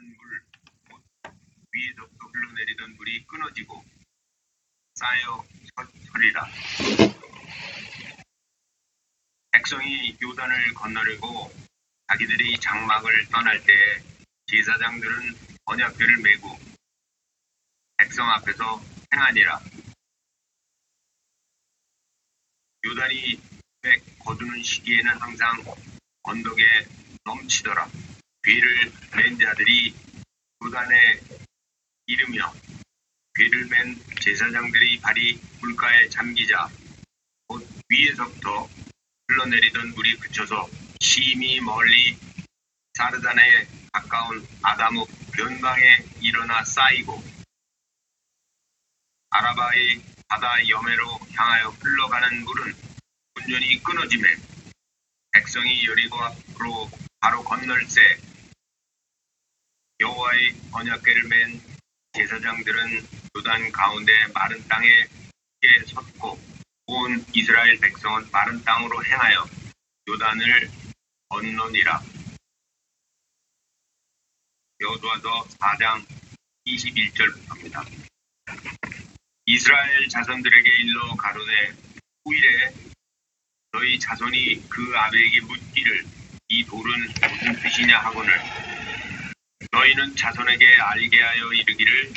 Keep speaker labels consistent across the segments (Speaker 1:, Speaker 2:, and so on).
Speaker 1: 물 위에서부터 흘러내리던 물이 끊어지고 쌓여 서리라. 백성이 요단을 건너려고 자기들이 장막을 떠날 때 제사장들은 언약궤를 메고 백성 앞에서 행하니라. 요단이 백 거두는 시기에는 항상 언덕에 넘치더라. 괴를 맨 자들이 요단에 이르며 괴를 맨 제사장들이 발이 물가에 잠기자 곧 위에서부터 흘러내리던 물이 그쳐서 심히 멀리 사르단에 가까운 아다무 변방에 일어나 쌓이고 아라바의 바다 여매로 향하여 흘러가는 물은 온전히 끊어지매 백성이 여리고 앞으로 바로 건널새 여호와의 언약궤를 맨 제사장들은 요단 가운데 마른 땅에 섰고 온 이스라엘 백성은 마른 땅으로 행하여 요단을 건너니라. 여호수아서 4장 21절부터입니다. 이스라엘 자손들에게 일러 가로되 후일에 너희 자손이 그 아베에게 묻기를 이 돌은 무슨 뜻이냐 하거늘 너희는 자손에게 알게 하여 이르기를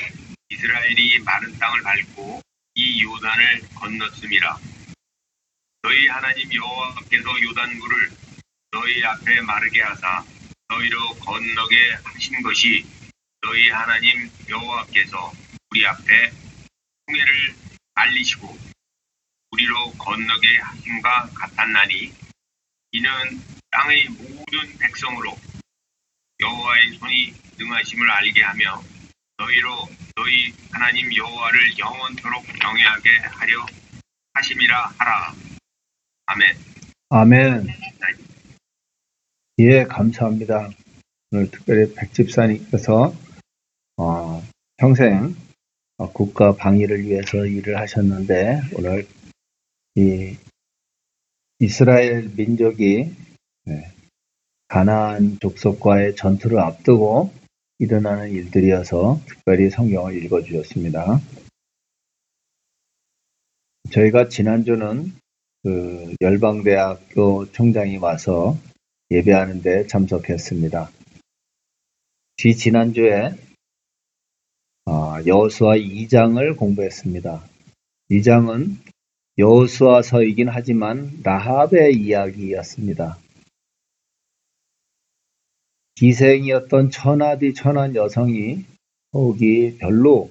Speaker 1: 이스라엘이 마른 땅을 밟고 이 요단을 건넜음이라. 너희 하나님 여호와께서 요단 물을 너희 앞에 마르게 하사 너희로 건너게 하신 것이 너희 하나님 여호와께서 우리 앞에 홍해를 알리시고 우리로 건너게 하심과 같았나니 이는 땅의 모든 백성으로 여호와의 손이 능하심을 알게 하며 너희로 너희 하나님 여호와를 영원토록 경외하게 하려 하심이라 하라. 아멘.
Speaker 2: 아멘. 예, 감사합니다. 오늘 특별히 백집사님께서 어, 평생 어, 국가 방위를 위해서 일을 하셨는데 오늘 이 이스라엘 민족이 네, 가나안 족속과의 전투를 앞두고 일어나는 일들이어서 특별히 성경을 읽어 주셨습니다. 저희가 지난주는 그 열방대학교 총장이 와서 예배하는데 참석했습니다. 뒤 지난주에 어, 여호수아 2장을 공부했습니다. 2장은 여호수아서이긴 하지만 라합의 이야기였습니다. 기생이었던 천하디 천한 여성이 거기 별로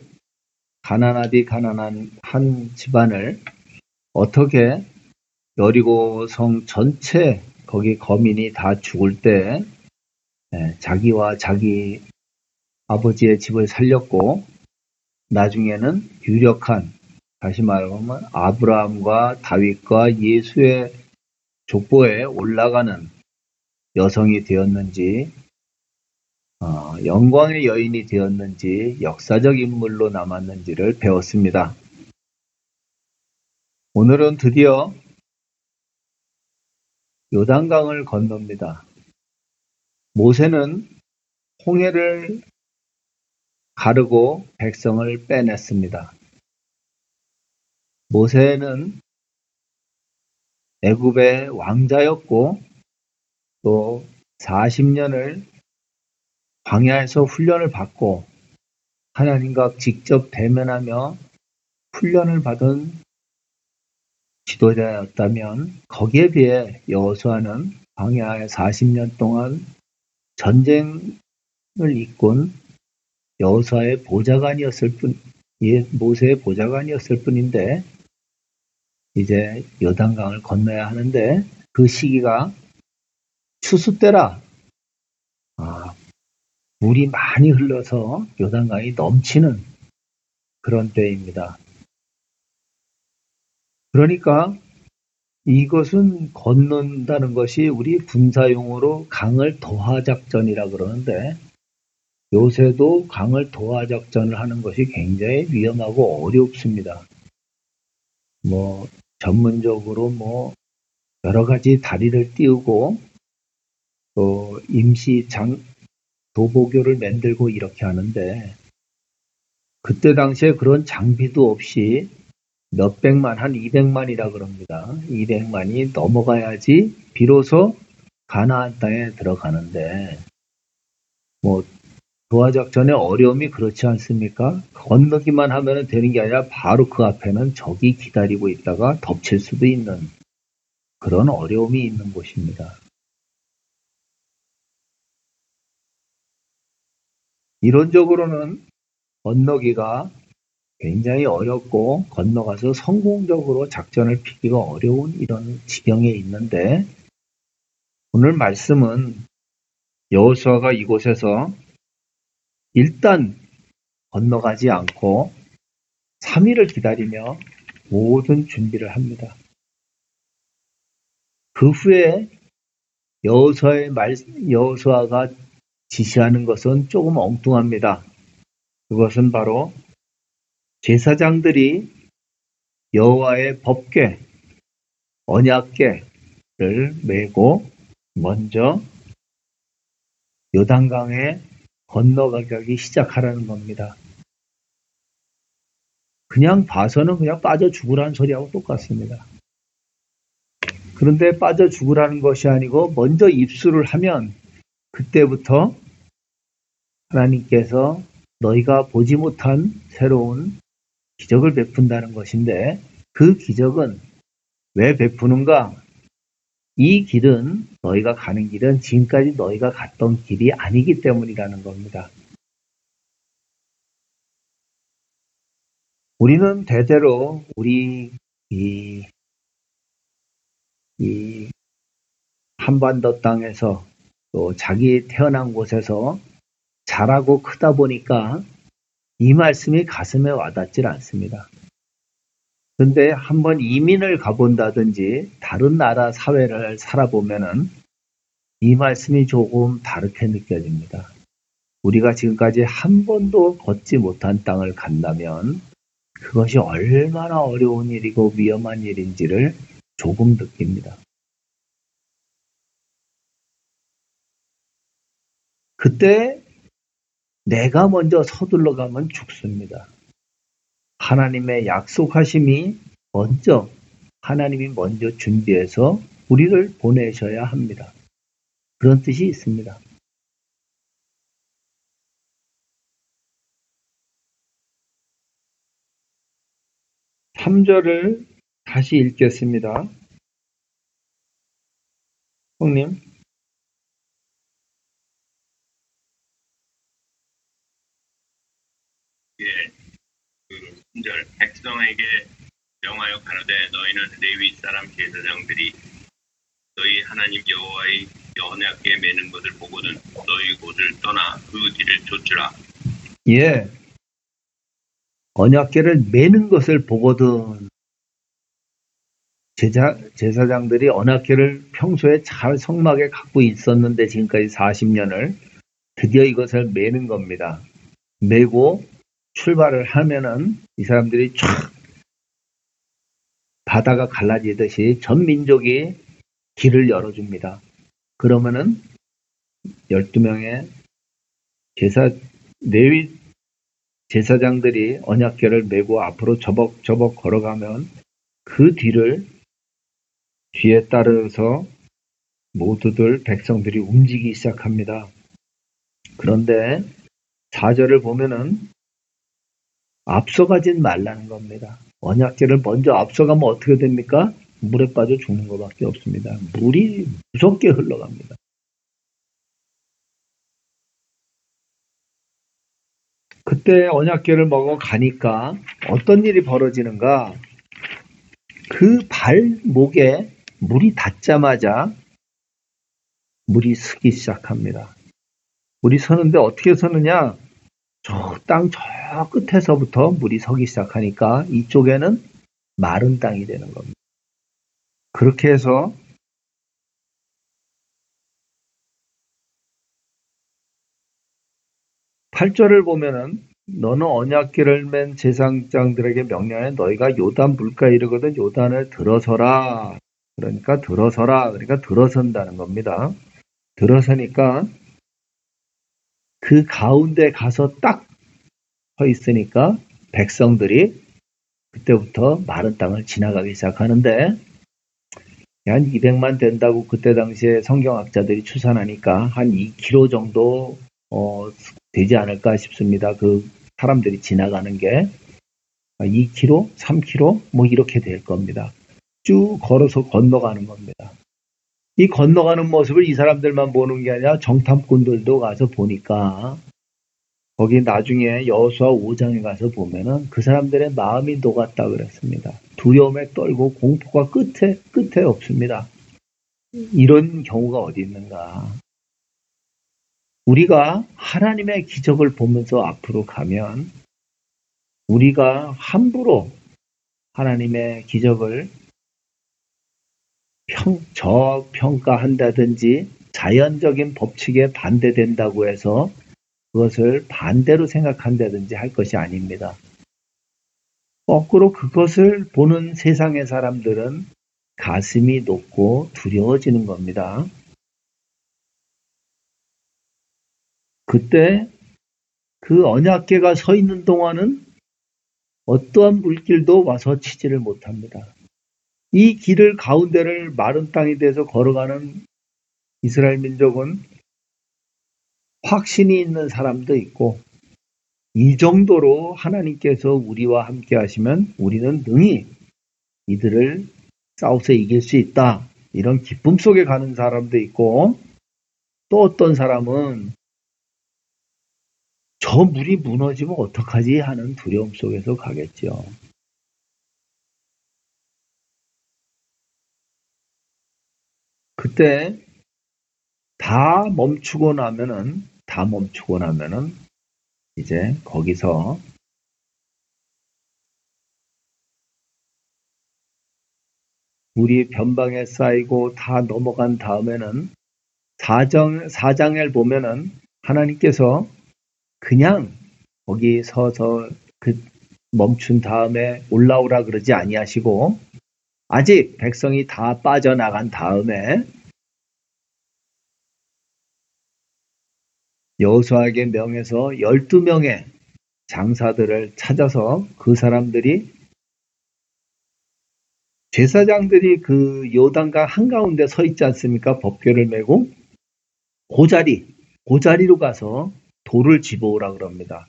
Speaker 2: 가난하디 가난한 한 집안을 어떻게 여리고 성 전체 거기 거민이 다 죽을 때 예, 자기와 자기 아버지의 집을 살렸고 나중에는 유력한 다시 말하면 아브라함과 다윗과 예수의 족보에 올라가는 여성이 되었는지 어, 영광의 여인이 되었는지 역사적 인물로 남았는지를 배웠습니다. 오늘은 드디어 요단강을 건넙니다. 모세는 홍해를 가르고 백성을 빼냈습니다. 모세는 애굽의 왕자였고 또 40년을 광야에서 훈련을 받고 하나님과 직접 대면하며 훈련을 받은 지도자였다면 거기에 비해 여호수아는 광야에 40년 동안 전쟁을 이끈 여호수아의 보좌관이었을 뿐, 예, 모세의 보좌관이었을 뿐인데 이제 요단강을 건너야 하는데 그 시기가 추수 때라 아, 물이 많이 흘러서 요단강이 넘치는 그런 때입니다. 그러니까 이것은 건넌다는 것이 우리 군사용어로 강을 도하작전이라 그러는데 요새도 강을 도하작전을 하는 것이 굉장히 위험하고 어렵습니다. 뭐 전문적으로 뭐 여러 가지 다리를 띄우고 또 임시 장 도보교를 만들고 이렇게 하는데 그때 당시에 그런 장비도 없이 몇백만, 한 200만이라 그럽니다. 200만이 넘어가야지 비로소 가나안 땅에 들어가는데 뭐 도하작전의 어려움이 그렇지 않습니까? 건너기만 하면 되는 게 아니라 바로 그 앞에는 적이 기다리고 있다가 덮칠 수도 있는 그런 어려움이 있는 곳입니다. 이론적으로는 건너기가 굉장히 어렵고 건너가서 성공적으로 작전을 피기가 어려운 이런 지경에 있는데 오늘 말씀은 여호수아가 이곳에서 일단 건너가지 않고 3일을 기다리며 모든 준비를 합니다. 그 후에 여호수아의 말 여호수아가 지시하는 것은 조금 엉뚱합니다. 그것은 바로 제사장들이 여호와의 법궤, 언약궤를 메고 먼저 요단강에 건너가기 시작하라는 겁니다. 그냥 봐서는 그냥 빠져 죽으라는 소리하고 똑같습니다. 그런데 빠져 죽으라는 것이 아니고 먼저 입술을 하면 그때부터 하나님께서 너희가 보지 못한 새로운 기적을 베푼다는 것인데 그 기적은 왜 베푸는가? 이 길은 너희가 가는 길은 지금까지 너희가 갔던 길이 아니기 때문이라는 겁니다. 우리는 대대로 우리 이, 이 한반도 땅에서 또 자기 태어난 곳에서 자라고 크다 보니까 이 말씀이 가슴에 와닿질 않습니다. 근데 한번 이민을 가본다든지 다른 나라 사회를 살아보면은 이 말씀이 조금 다르게 느껴집니다. 우리가 지금까지 한 번도 걷지 못한 땅을 간다면 그것이 얼마나 어려운 일이고 위험한 일인지를 조금 느낍니다. 그때 내가 먼저 서둘러 가면 죽습니다. 하나님의 약속하심이 먼저 하나님이 먼저 준비해서 우리를 보내셔야 합니다. 그런 뜻이 있습니다. 3절을 다시 읽겠습니다. 형님.
Speaker 1: 그 3절 백성에게 명하여 가로되 너희는 레위 사람 제사장들이 너희 하나님 여호와의 언약궤 매는 것을 보거든 너희 곳을 떠나 그 뒤를 쫓으라.
Speaker 2: 예. 언약궤를 매는 것을 보거든 제자, 제사장들이 언약궤를 평소에 잘 성막에 갖고 있었는데 지금까지 40년을 드디어 이것을 매는 겁니다. 매고 출발을 하면은 이 사람들이 촥 바다가 갈라지듯이 전 민족이 길을 열어줍니다. 그러면은 12명의 제사, 내위 제사장들이 언약궤를 메고 앞으로 저벅저벅 걸어가면 그 뒤를 뒤에 따라서 모두들 백성들이 움직이기 시작합니다. 그런데 4절을 보면은 앞서가진 말라는 겁니다. 언약궤를 먼저 앞서가면 어떻게 됩니까? 물에 빠져 죽는 것밖에 없습니다. 물이 무섭게 흘러갑니다. 그때 언약궤를 먹어 가니까 어떤 일이 벌어지는가? 그 발목에 물이 닿자마자 물이 쓰기 시작합니다. 물이 서는데 어떻게 서느냐? 저 땅 저 끝에서부터 물이 서기 시작하니까 이쪽에는 마른 땅이 되는 겁니다. 그렇게 해서 팔절을 보면은 너는 언약궤를 맨 제상장들에게 명령해 너희가 요단 물가에 이르거든 요단을 들어서라. 그러니까 들어서라. 그러니까 들어선다는 겁니다. 들어서니까 그 가운데 가서 딱 서 있으니까 백성들이 그때부터 마른 땅을 지나가기 시작하는데 한 200만 된다고 그때 당시에 성경학자들이 추산하니까 한 2km 정도 어, 되지 않을까 싶습니다. 그 사람들이 지나가는 게 2km, 3km 뭐 이렇게 될 겁니다. 쭉 걸어서 건너가는 겁니다. 이 건너가는 모습을 이 사람들만 보는 게 아니라 정탐꾼들도 가서 보니까 거기 나중에 여수와 5장에 가서 보면은 그 사람들의 마음이 녹았다 그랬습니다. 두려움에 떨고 공포가 끝에 끝에 없습니다. 이런 경우가 어디 있는가? 우리가 하나님의 기적을 보면서 앞으로 가면 우리가 함부로 하나님의 기적을 평, 저평가한다든지 자연적인 법칙에 반대된다고 해서 그것을 반대로 생각한다든지 할 것이 아닙니다. 거꾸로 그것을 보는 세상의 사람들은 가슴이 높고 두려워지는 겁니다. 그때 그 언약계가 서 있는 동안은 어떠한 물길도 와서 치지를 못합니다. 이 길을 가운데를 마른 땅이 돼서 걸어가는 이스라엘 민족은 확신이 있는 사람도 있고 이 정도로 하나님께서 우리와 함께 하시면 우리는 능히 이들을 싸워서 이길 수 있다. 이런 기쁨 속에 가는 사람도 있고 또 어떤 사람은 저 물이 무너지면 어떡하지 하는 두려움 속에서 가겠죠. 그때 다 멈추고 나면은 다 멈추고 나면은 이제 거기서 물이 변방에 쌓이고 다 넘어간 다음에는 사정, 사장을 보면은 하나님께서 그냥 거기 서서 그 멈춘 다음에 올라오라 그러지 아니하시고 아직 백성이 다 빠져나간 다음에 여호수아에게 명해서 12명의 장사들을 찾아서 그 사람들이 제사장들이 그 요단강 한가운데 서 있지 않습니까? 법궤를 메고 그 자리, 그 자리로 가서 돌을 집어오라 그럽니다.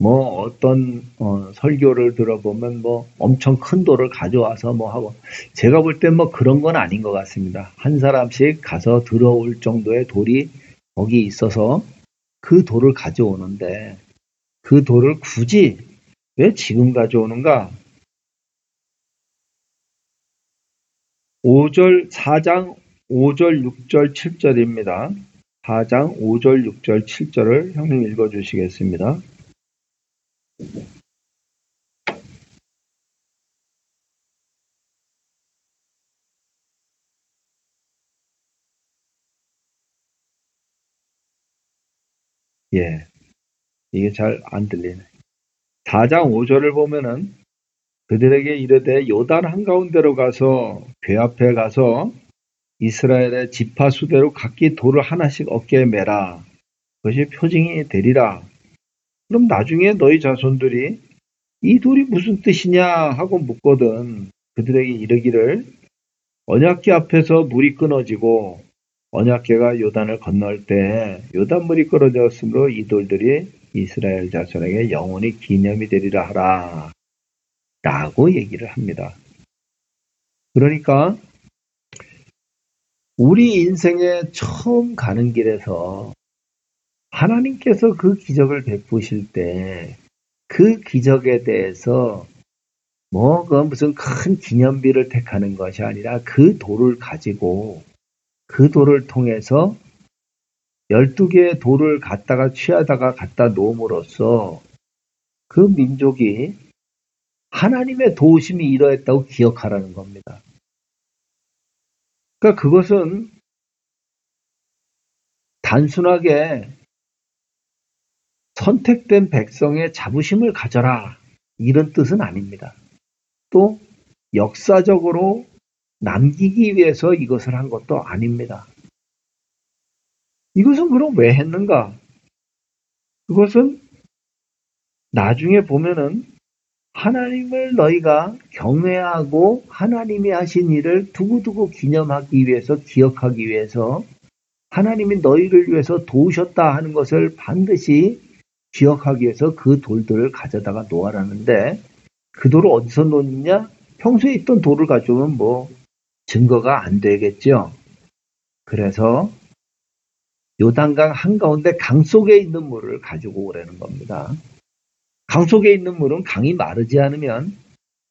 Speaker 2: 뭐 어떤 어, 설교를 들어보면 뭐 엄청 큰 돌을 가져와서 뭐 하고 제가 볼땐뭐 그런 건 아닌 것 같습니다. 한 사람씩 가서 들어올 정도의 돌이 거기 있어서 그 돌을 가져오는데 그 돌을 굳이 왜 지금 가져오는가? 5절 4장 5절 6절 7절입니다. 4장 5절 6절 7절을 형님 읽어 주시겠습니다. 예. 이게 잘 안 들리네. 4장 5절을 보면은 그들에게 이르되 요단 한가운데로 가서 궤 앞에 가서 이스라엘의 지파 수대로 각기 돌을 하나씩 어깨에 매라. 그것이 표징이 되리라. 그럼 나중에 너희 자손들이 이 돌이 무슨 뜻이냐 하고 묻거든 그들에게 이르기를 언약궤 앞에서 물이 끊어지고 언약궤가 요단을 건널 때 요단물이 끊어졌으므로 이 돌들이 이스라엘 자손에게 영원히 기념이 되리라 하라. 라고 얘기를 합니다. 그러니까 우리 인생에 처음 가는 길에서 하나님께서 그 기적을 베푸실 때 그 기적에 대해서 뭐, 그 무슨 큰 기념비를 택하는 것이 아니라 그 돌을 가지고 그 돌을 통해서 12개의 돌을 갖다가 취하다가 갖다 놓음으로써 그 민족이 하나님의 도우심이 이러했다고 기억하라는 겁니다. 그러니까 그것은 단순하게 선택된 백성의 자부심을 가져라 이런 뜻은 아닙니다. 또 역사적으로 남기기 위해서 이것을 한 것도 아닙니다. 이것은 그럼 왜 했는가? 그것은 나중에 보면은 하나님을 너희가 경외하고 하나님이 하신 일을 두고두고 기념하기 위해서 기억하기 위해서 하나님이 너희를 위해서 도우셨다 하는 것을 반드시 기억하기 위해서 그 돌들을 가져다가 놓아라는데 그 돌을 어디서 놓느냐? 평소에 있던 돌을 가져오면 뭐 증거가 안 되겠죠. 그래서 요단강 한가운데 강 속에 있는 물을 가지고 오라는 겁니다. 강 속에 있는 물은 강이 마르지 않으면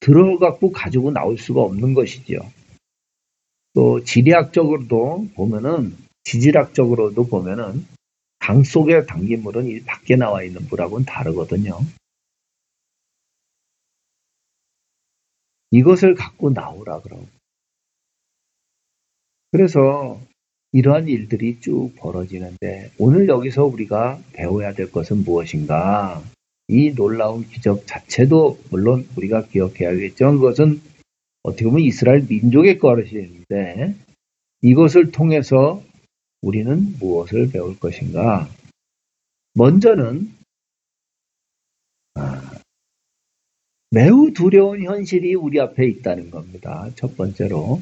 Speaker 2: 들어갖고 가지고 나올 수가 없는 것이지요. 또 지리학적으로도 보면은 지질학적으로도 보면은 강 속에 담긴 물은 이 밖에 나와 있는 물하고는 다르거든요. 이것을 갖고 나오라 그러고. 그래서 이러한 일들이 쭉 벌어지는데 오늘 여기서 우리가 배워야 될 것은 무엇인가? 이 놀라운 기적 자체도 물론 우리가 기억해야겠죠. 그것은 어떻게 보면 이스라엘 민족의 것이있는데 이것을 통해서 우리는 무엇을 배울 것인가? 먼저는 아, 매우 두려운 현실이 우리 앞에 있다는 겁니다. 첫 번째로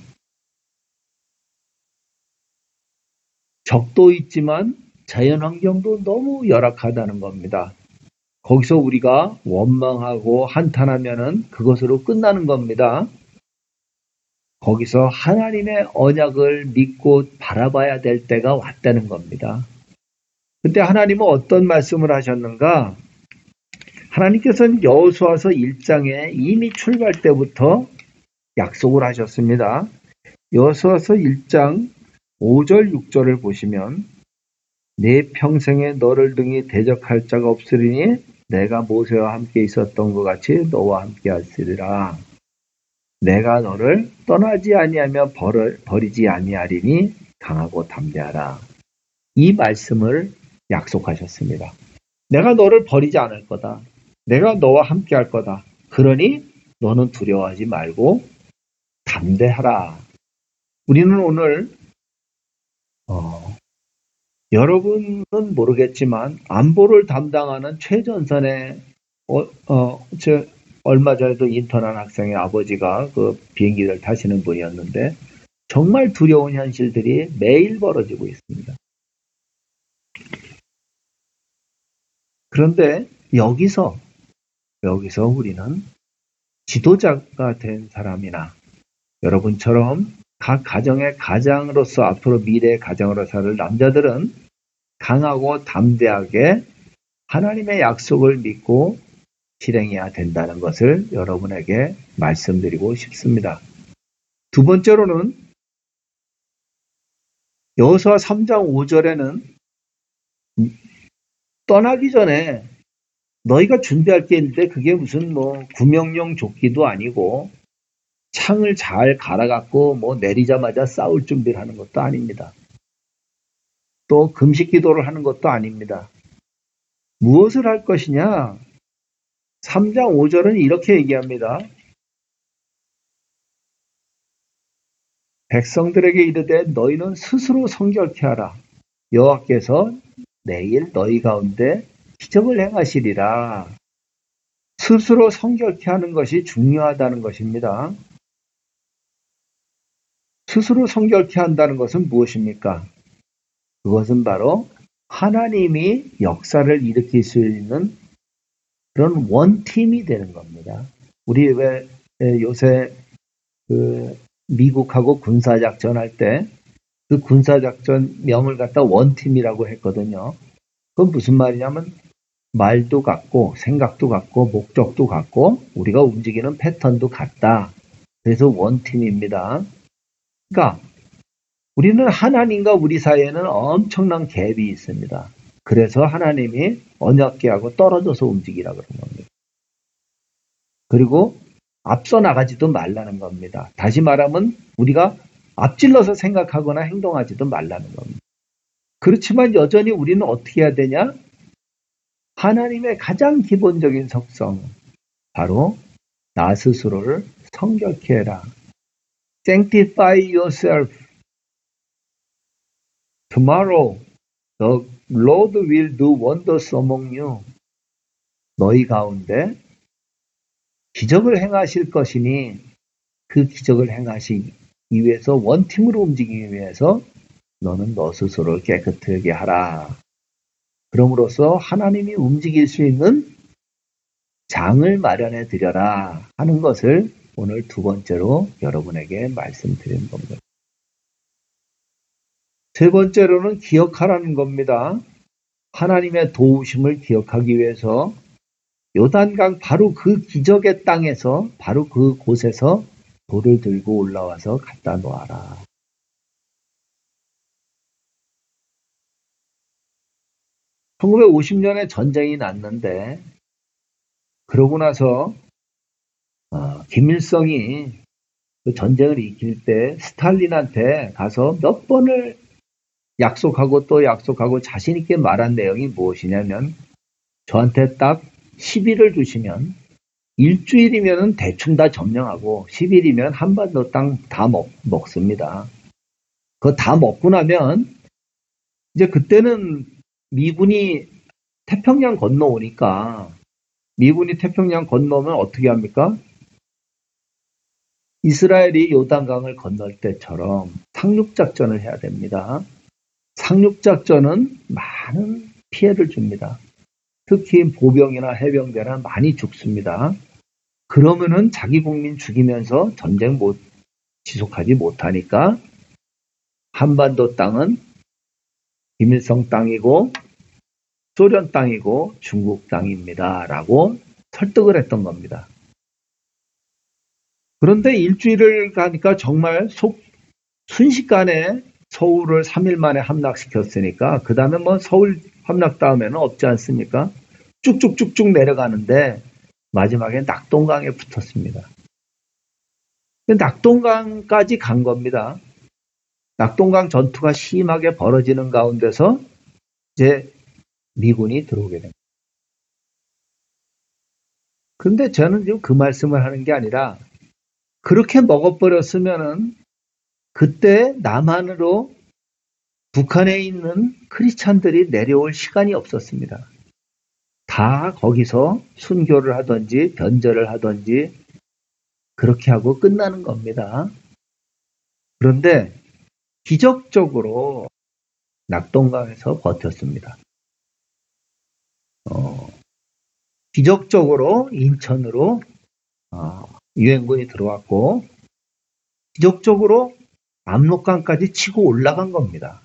Speaker 2: 적도 있지만 자연 환경도 너무 열악하다는 겁니다. 거기서 우리가 원망하고 한탄하면은 그것으로 끝나는 겁니다. 거기서 하나님의 언약을 믿고 바라봐야 될 때가 왔다는 겁니다. 근데 하나님은 어떤 말씀을 하셨는가? 하나님께서는 여호수아서 1장에 이미 출발 때부터 약속을 하셨습니다. 여호수아서 1장 5절 6절을 보시면 내 평생에 너를 등이 대적할 자가 없으리니 내가 모세와 함께 있었던 것 같이 너와 함께 하시리라. 내가 너를 떠나지 아니하며 버려, 버리지 아니하리니 강하고 담대하라. 이 말씀을 약속하셨습니다. 내가 너를 버리지 않을 거다. 내가 너와 함께 할 거다. 그러니 너는 두려워하지 말고 담대하라. 우리는 오늘 어, 여러분은 모르겠지만 안보를 담당하는 최전선의 어, 어, 저 얼마 전에도 인턴한 학생의 아버지가 그 비행기를 타시는 분이었는데 정말 두려운 현실들이 매일 벌어지고 있습니다. 그런데 여기서 여기서 우리는 지도자가 된 사람이나 여러분처럼 각 가정의 가장으로서 앞으로 미래의 가정으로 살 남자들은 강하고 담대하게 하나님의 약속을 믿고 실행해야 된다는 것을 여러분에게 말씀드리고 싶습니다. 두 번째로는 여호수아 3장 5절에는 떠나기 전에 너희가 준비할 게 있는데 그게 무슨 뭐 구명용 조끼도 아니고 창을 잘 갈아갖고 뭐 내리자마자 싸울 준비를 하는 것도 아닙니다. 또 금식 기도를 하는 것도 아닙니다. 무엇을 할 것이냐? 3장 5절은 이렇게 얘기합니다. 백성들에게 이르되 너희는 스스로 성결케 하라. 여호와께서 내일 너희 가운데 기적을 행하시리라. 스스로 성결케 하는 것이 중요하다는 것입니다. 스스로 성결케 한다는 것은 무엇입니까? 그것은 바로 하나님이 역사를 일으킬 수 있는 그런 원팀이 되는 겁니다. 우리 왜 요새 그 미국하고 군사작전 할 때 그 군사작전 명을 갖다 원팀이라고 했거든요. 그건 무슨 말이냐면 말도 같고 생각도 같고 목적도 같고 우리가 움직이는 패턴도 같다. 그래서 원팀입니다. 그러니까 우리는 하나님과 우리 사이에는 엄청난 갭이 있습니다. 그래서 하나님이 언약계하고 떨어져서 움직이라 그런 겁니다. 그리고 앞서 나가지도 말라는 겁니다. 다시 말하면 우리가 앞질러서 생각하거나 행동하지도 말라는 겁니다. 그렇지만 여전히 우리는 어떻게 해야 되냐? 하나님의 가장 기본적인 속성, 바로 나 스스로를 성결케 해라. Sanctify yourself. Tomorrow The Lord will do wonders among you. 너희 가운데 기적을 행하실 것이니 그 기적을 행하시기 위해서 원팀으로 움직이기 위해서 너는 너 스스로를 깨끗하게 하라. 그럼으로써 하나님이 움직일 수 있는 장을 마련해 드려라 하는 것을 오늘 두 번째로 여러분에게 말씀드린 겁니다. 세 번째로는 기억하라는 겁니다. 하나님의 도우심을 기억하기 위해서 요단강 바로 그 기적의 땅에서 바로 그 곳에서 돌을 들고 올라와서 갖다 놓아라. (1950년에) 전쟁이 났는데 그러고 나서 어, 김일성이 그 전쟁을 이길 때 스탈린한테 가서 몇 번을 약속하고 또 약속하고 자신 있게 말한 내용이 무엇이냐면 저한테 딱 10일을 주시면 일주일이면 대충 다 점령하고 10일이면 한반도 땅 다 먹습니다. 그거 다 먹고 나면 이제 그때는 미군이 태평양 건너오니까 미군이 태평양 건너면 어떻게 합니까? 이스라엘이 요단강을 건널 때처럼 상륙작전을 해야 됩니다. 상륙작전은 많은 피해를 줍니다. 특히 보병이나 해병대나 많이 죽습니다. 그러면은 자기 국민 죽이면서 전쟁 못 지속하지 못하니까 한반도 땅은 김일성 땅이고 소련 땅이고 중국 땅입니다. 라고 설득을 했던 겁니다. 그런데 일주일을 가니까 정말 속, 순식간에 서울을 3일 만에 함락시켰으니까 그 다음에 뭐 서울 함락 다음에는 없지 않습니까? 쭉쭉쭉쭉 내려가는데 마지막에 낙동강에 붙었습니다. 낙동강까지 간 겁니다. 낙동강 전투가 심하게 벌어지는 가운데서 이제 미군이 들어오게 됩니다. 그런데 저는 지금 그 말씀을 하는 게 아니라 그렇게 먹어버렸으면은 그때 남한으로 북한에 있는 크리스찬들이 내려올 시간이 없었습니다. 다 거기서 순교를 하든지 변절을 하든지 그렇게 하고 끝나는 겁니다. 그런데 기적적으로 낙동강에서 버텼습니다. 어, 기적적으로 인천으로 어, 유엔군이 들어왔고 기적적으로 압록강까지 치고 올라간 겁니다.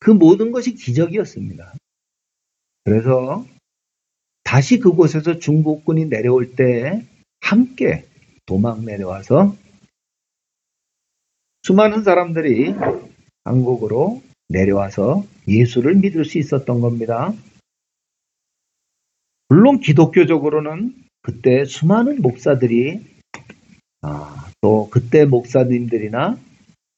Speaker 2: 그 모든 것이 기적이었습니다. 그래서 다시 그곳에서 중국군이 내려올 때 함께 도망 내려와서 수많은 사람들이 한국으로 내려와서 예수를 믿을 수 있었던 겁니다. 물론 기독교적으로는 그때 수많은 목사들이 아, 또 그때 목사님들이나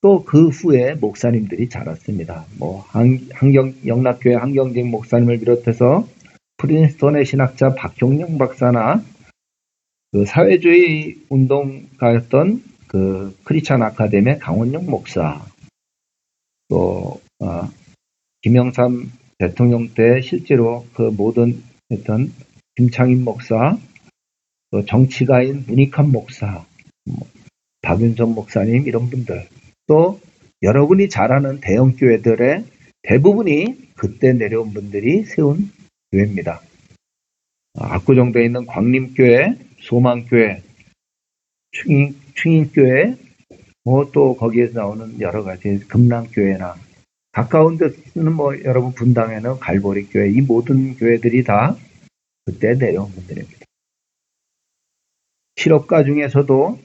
Speaker 2: 또 그 후에 목사님들이 자랐습니다. 뭐 한, 경 영락교회 한경직 목사님을 비롯해서 프린스톤의 신학자 박경영 박사나 그 사회주의 운동가였던 그 크리스찬 아카데미의 강원영 목사 또 어, 김영삼 대통령 때 실제로 그 모든 했던 김창인 목사 또 정치가인 문익환 목사 뭐 박윤성 목사님 이런 분들 또 여러분이 잘 아는 대형 교회들의 대부분이 그때 내려온 분들이 세운 교회입니다. 압구정도에 있는 광림교회, 소망교회, 충인, 충인교회, 뭐 또 거기에서 나오는 여러 가지 금랑교회나 가까운 데는 뭐 여러분 분당에는 갈보리교회 이 모든 교회들이 다 그때 내려온 분들입니다. 실업가 중에서도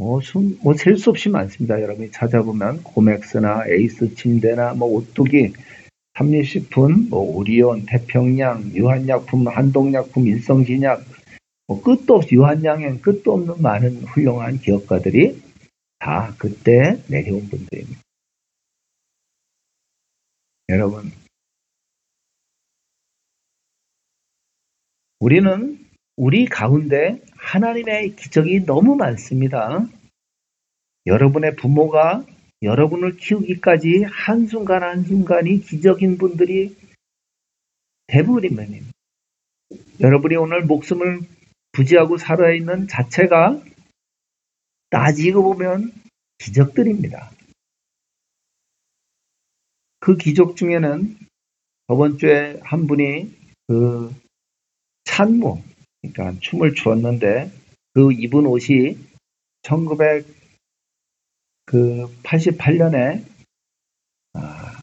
Speaker 2: 뭐, 숨, 뭐, 셀 수 없이 많습니다. 여러분이 찾아보면, 고맥스나 에이스 침대나, 뭐, 오뚜기, 삼립식품, 뭐, 오리온, 태평양, 유한약품, 한동약품, 일성진약, 뭐, 끝도 없이, 유한양행, 끝도 없는 많은 훌륭한 기업가들이 다 그때 내려온 분들입니다. 여러분, 우리는 우리 가운데 하나님의 기적이 너무 많습니다. 여러분의 부모가 여러분을 키우기까지 한순간 한순간이 기적인 분들이 대부분입니다. 여러분이 오늘 목숨을 부지하고 살아있는 자체가 따지고 보면 기적들입니다. 그 기적 중에는 저번 주에 한 분이 그 찬무, 그러니까 춤을 추었는데 그 입은 옷이 1988년에 아,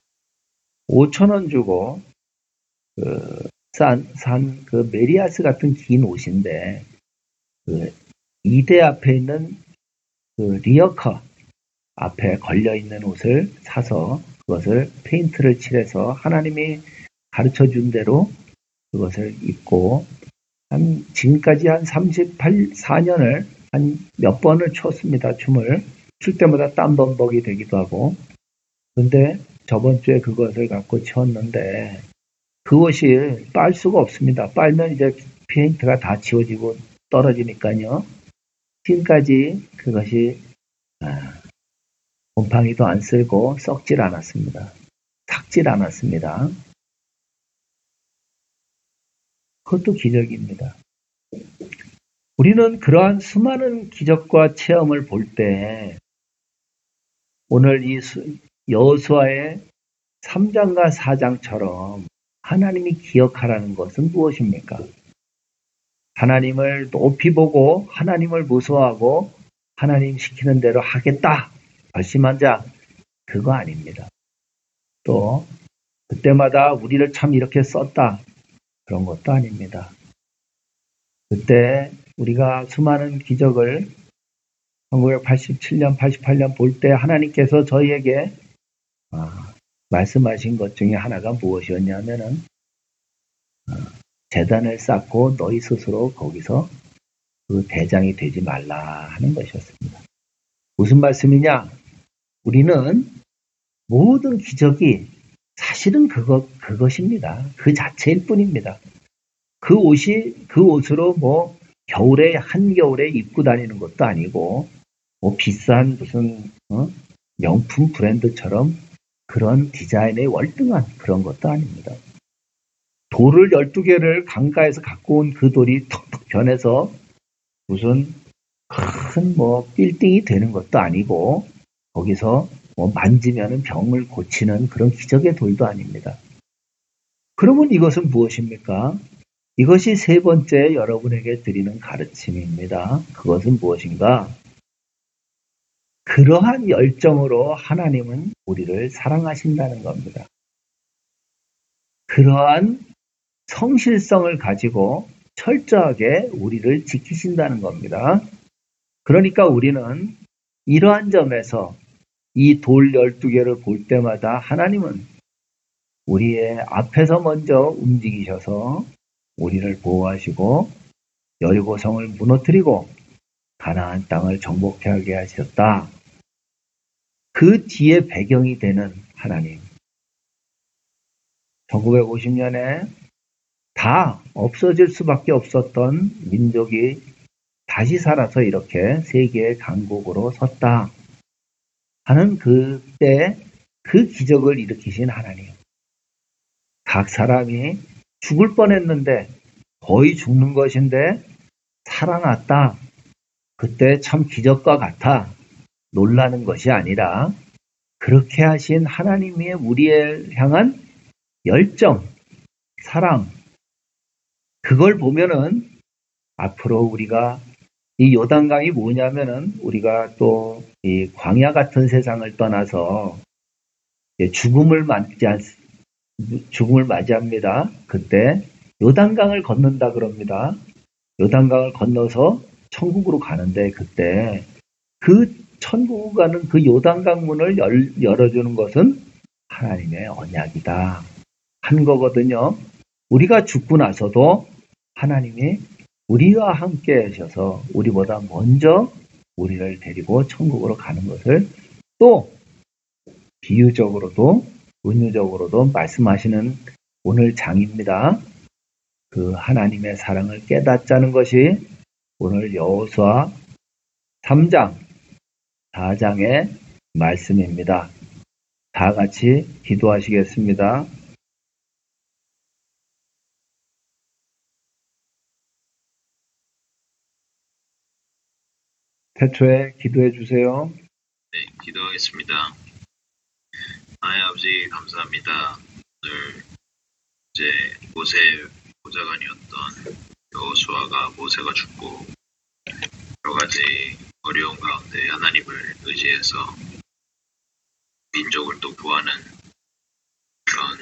Speaker 2: 5천 원 주고 그 산, 산, 그 메리야스 같은 긴 옷인데 그 이대 앞에 있는 그 리어카 앞에 걸려 있는 옷을 사서 그것을 페인트를 칠해서 하나님이 가르쳐 준 대로 그것을 입고 한 지금까지 한 38, 4년을 한 몇 번을 췄습니다. 춤을 출 때마다 땀 범벅이 되기도 하고 근데 저번 주에 그것을 갖고 쳤는데 그것이 빨 수가 없습니다. 빨면 이제 페인트가 다 지워지고 떨어지니까요. 지금까지 그것이 아, 곰팡이도 안 쓸고 썩질 않았습니다. 삭질 않았습니다. 그것도 기적입니다. 우리는 그러한 수많은 기적과 체험을 볼 때 오늘 이 여수아의 3장과 4장처럼 하나님이 기억하라는 것은 무엇입니까? 하나님을 높이 보고 하나님을 무서워하고 하나님 시키는 대로 하겠다. 결심한 자 그거 아닙니다. 또 그때마다 우리를 참 이렇게 썼다. 그런 것도 아닙니다. 그때 우리가 수많은 기적을 1987년, 88년 볼 때 하나님께서 저희에게 아, 말씀하신 것 중에 하나가 무엇이었냐면은 어, 재단을 쌓고 너희 스스로 거기서 그 대장이 되지 말라 하는 것이었습니다. 무슨 말씀이냐? 우리는 모든 기적이 사실은 그것, 그것입니다. 그 자체일 뿐입니다. 그 옷이, 그 옷으로 뭐, 겨울에, 한겨울에 입고 다니는 것도 아니고, 뭐, 비싼 무슨, 어? 명품 브랜드처럼 그런 디자인에 월등한 그런 것도 아닙니다. 돌을 12개를 강가에서 갖고 온 그 돌이 턱턱 변해서 무슨 큰 뭐 빌딩이 되는 것도 아니고 거기서 뭐 만지면 병을 고치는 그런 기적의 돌도 아닙니다. 그러면 이것은 무엇입니까? 이것이 세 번째 여러분에게 드리는 가르침입니다. 그것은 무엇인가? 그러한 열정으로 하나님은 우리를 사랑하신다는 겁니다. 그러한 성실성을 가지고 철저하게 우리를 지키신다는 겁니다. 그러니까 우리는 이러한 점에서 이 돌 12개를 볼 때마다 하나님은 우리의 앞에서 먼저 움직이셔서 우리를 보호하시고 여리고성을 무너뜨리고 가나안 땅을 정복하게 하셨다. 그 뒤에 배경이 되는 하나님. 1950년에 다 없어질 수밖에 없었던 민족이 다시 살아서 이렇게 세계의 강국으로 섰다 하는 그때 그 기적을 일으키신 하나님. 각 사람이 죽을 뻔했는데 거의 죽는 것인데 살아났다. 그때 참 기적과 같아. 놀라는 것이 아니라 그렇게 하신 하나님의 우리에 향한 열정, 사랑, 그걸 보면은 앞으로 우리가 이 요단강이 뭐냐면은 우리가 또 이 광야 같은 세상을 떠나서 죽음을 맞지 않, 죽음을 맞이합니다. 그때 요단강을 건넌다 그럽니다. 요단강을 건너서 천국으로 가는데 그때 그 천국을 가는 그 요단강 문을 열, 열어주는 것은 하나님의 언약이다. 한 거거든요. 우리가 죽고 나서도 하나님이 우리와 함께 하셔서 우리보다 먼저 우리를 데리고 천국으로 가는 것을 또 비유적으로도 은유적으로도 말씀하시는 오늘 장입니다. 그 하나님의 사랑을 깨닫자는 것이 오늘 여호수아 3장 4장의 말씀입니다. 다 같이 기도하시겠습니다. 태초에 기도해 주세요.
Speaker 1: 네, 기도하겠습니다. 아의 아버지 감사합니다. 오늘 이제 모세 보좌관이었던 여호수아가 모세가 죽고 여러 가지 어려운 가운데 하나님을 의지해서 민족을 또 구하는 그런